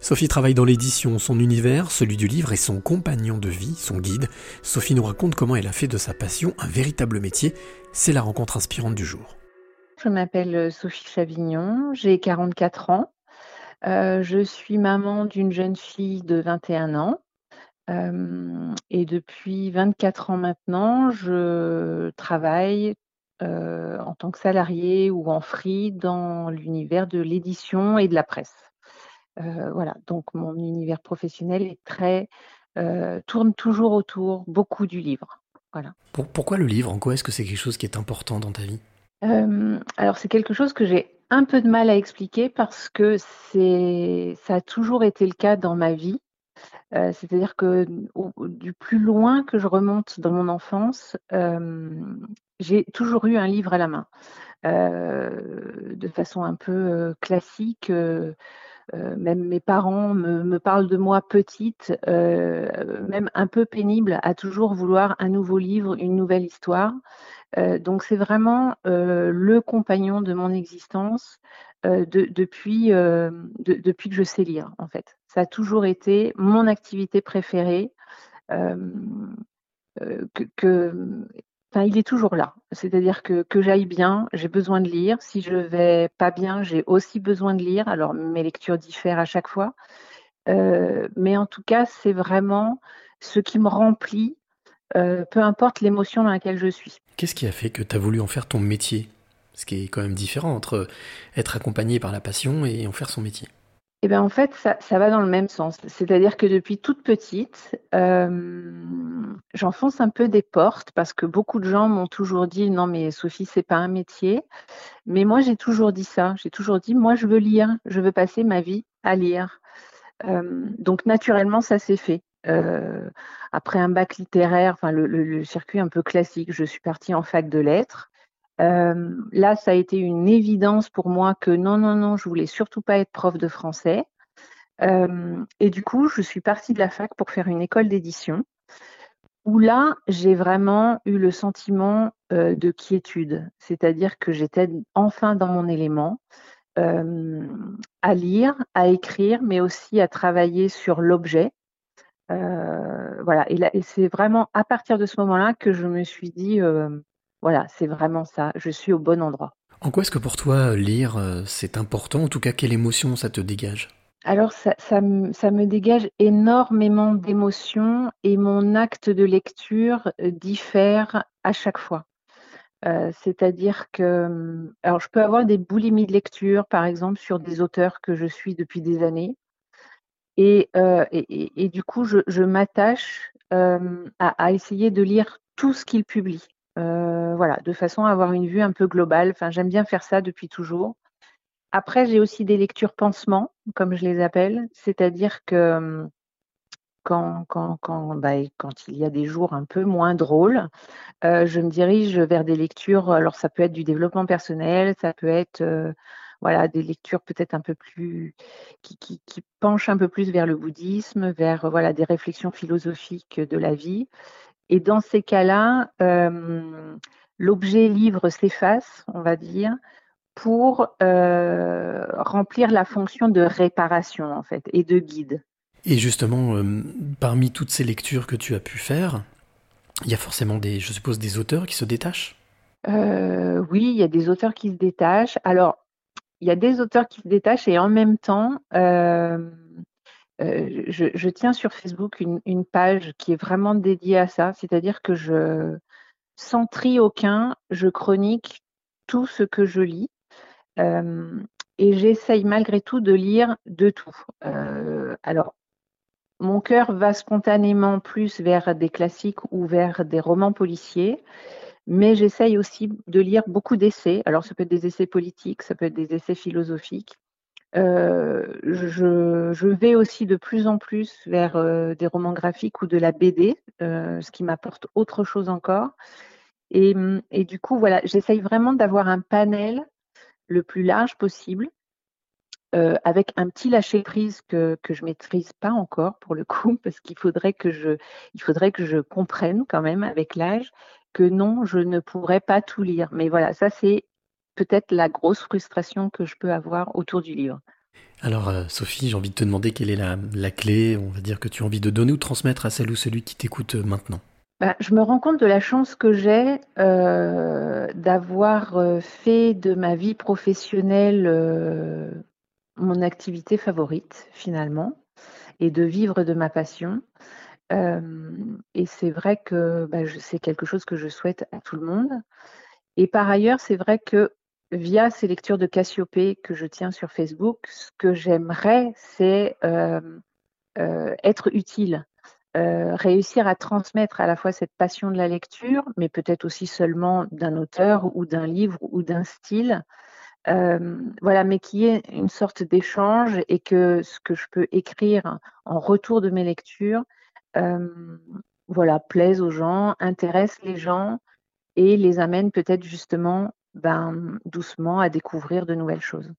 Sophie travaille dans l'édition, son univers, celui du livre, est son compagnon de vie, son guide. Sophie nous raconte comment elle a fait de sa passion un véritable métier. C'est la rencontre inspirante du jour. Je m'appelle Sophie Chavignon, j'ai 44 ans. Euh, je suis maman d'une jeune fille de 21 ans. Euh, et depuis 24 ans maintenant, je travaille euh, en tant que salariée ou en free dans l'univers de l'édition et de la presse. Euh, voilà, donc mon univers professionnel est très euh, tourne toujours autour beaucoup du livre. Voilà. pourquoi le livre? En quoi est-ce que c'est quelque chose qui est important dans ta vie? Euh, Alors c'est quelque chose que j'ai un peu de mal à expliquer parce que c'est ça a toujours été le cas dans ma vie. C'est-à-dire que du plus loin que je remonte dans mon enfance, j'ai toujours eu un livre à la main, de façon un peu classique. Euh, même mes parents me, parlent de moi petite, euh, même un peu pénible, à toujours vouloir un nouveau livre, une nouvelle histoire. Euh, donc c'est vraiment le compagnon de mon existence depuis, depuis que je sais lire, en fait. Ça a toujours été mon activité préférée. que, il est toujours là. C'est-à-dire que, que j'aille bien, j'ai besoin de lire. Si je vais pas bien, j'ai aussi besoin de lire. Alors, mes lectures diffèrent à chaque fois. Euh, mais en tout cas, c'est vraiment ce qui me remplit, euh, peu importe l'émotion dans laquelle je suis. Qu'est-ce qui a fait que tu as voulu en faire ton métier? Ce qui est quand même différent entre être accompagné par la passion et en faire son métier. Eh bien, en fait, ça, va dans le même sens. C'est-à-dire que depuis toute petite, euh, j'enfonce un peu des portes parce que beaucoup de gens m'ont toujours dit non, mais Sophie, c'est pas un métier. Mais moi, j'ai toujours dit ça. J'ai toujours dit moi, je veux lire. Je veux passer ma vie à lire. Euh, donc, naturellement, ça s'est fait. Euh, après un bac littéraire, enfin le, circuit un peu classique, je suis partie en fac de lettres. Euh, là, ça a été une évidence pour moi que non, non, non, je voulais surtout pas être prof de français. Euh, et du coup, je suis partie de la fac pour faire une école d'édition, où là, j'ai vraiment eu le sentiment euh, de quiétude, c'est-à-dire que j'étais enfin dans mon élément, à lire, à écrire, mais aussi à travailler sur l'objet. voilà, et, et c'est vraiment à partir de ce moment-là que je me suis dit, voilà, c'est vraiment ça. Je suis au bon endroit. En quoi est-ce que pour toi, lire, euh, c'est important? En tout cas, quelle émotion ça te dégage? Alors, ça, me dégage énormément d'émotions et mon acte de lecture euh, diffère à chaque fois. Euh, c'est-à-dire que, hum, alors, je peux avoir des boulimies de lecture, par exemple, sur des auteurs que je suis depuis des années. Et, et, du coup, je, m'attache à, essayer de lire tout ce qu'ils publient. Euh, voilà, de façon à avoir une vue un peu globale. J'aime bien faire ça depuis toujours. Après, j'ai aussi des lectures pansements, comme je les appelle, c'est-à-dire que hum, bah, quand, il y a des jours un peu moins drôles, euh, je me dirige vers des lectures. Alors, ça peut être du développement personnel, ça peut être euh, voilà des lectures peut-être un peu plus qui, penchent un peu plus vers le bouddhisme, vers voilà des réflexions philosophiques de la vie. Et dans ces cas-là, euh, l'objet livre s'efface, on va dire, pour euh, remplir la fonction de réparation en fait et de guide. Et justement, euh, parmi toutes ces lectures que tu as pu faire, il y a forcément des, je suppose, des auteurs qui se détachent? oui, il y a des auteurs qui se détachent. Alors, il y a des auteurs qui se détachent et en même temps, euh, je, tiens sur Facebook une, page qui est vraiment dédiée à ça, c'est-à-dire que je, sans tri aucun, je chronique tout ce que je lis. Euh, et j'essaye malgré tout de lire de tout. Euh, alors, mon cœur va spontanément plus vers des classiques ou vers des romans policiers, mais j'essaye aussi de lire beaucoup d'essais. Alors, ça peut être des essais politiques, ça peut être des essais philosophiques. Je, vais aussi de plus en plus vers des romans graphiques ou de la BD, ce qui m'apporte autre chose encore. Et, du coup, voilà, j'essaye vraiment d'avoir un panel le plus large possible, avec un petit lâcher prise que, que je maîtrise pas encore pour le coup, parce qu'il faudrait que je, il faudrait que je comprenne quand même avec l'âge que non, je ne pourrais pas tout lire. Mais voilà, ça c'est peut-être la grosse frustration que je peux avoir autour du livre. Alors Sophie, j'ai envie de te demander quelle est la, la, clé, on va dire, que tu as envie de donner ou transmettre à celle ou celui qui t'écoute maintenant. Bah, je me rends compte de la chance que j'ai euh, d'avoir euh, fait de ma vie professionnelle euh, mon activité favorite finalement et de vivre de ma passion. et c'est vrai que bah, c'est quelque chose que je souhaite à tout le monde. Et par ailleurs, c'est vrai que via ces lectures de Cassiopée que je tiens sur Facebook, ce que j'aimerais, c'est être utile. Euh, réussir à transmettre à la fois cette passion de la lecture, mais peut-être aussi seulement d'un auteur ou d'un livre ou d'un style, euh, voilà, mais qui est une sorte d'échange et que ce que je peux écrire en retour de mes lectures, euh, voilà, plaise aux gens, intéresse les gens et les amène peut-être justement ben, doucement à découvrir de nouvelles choses.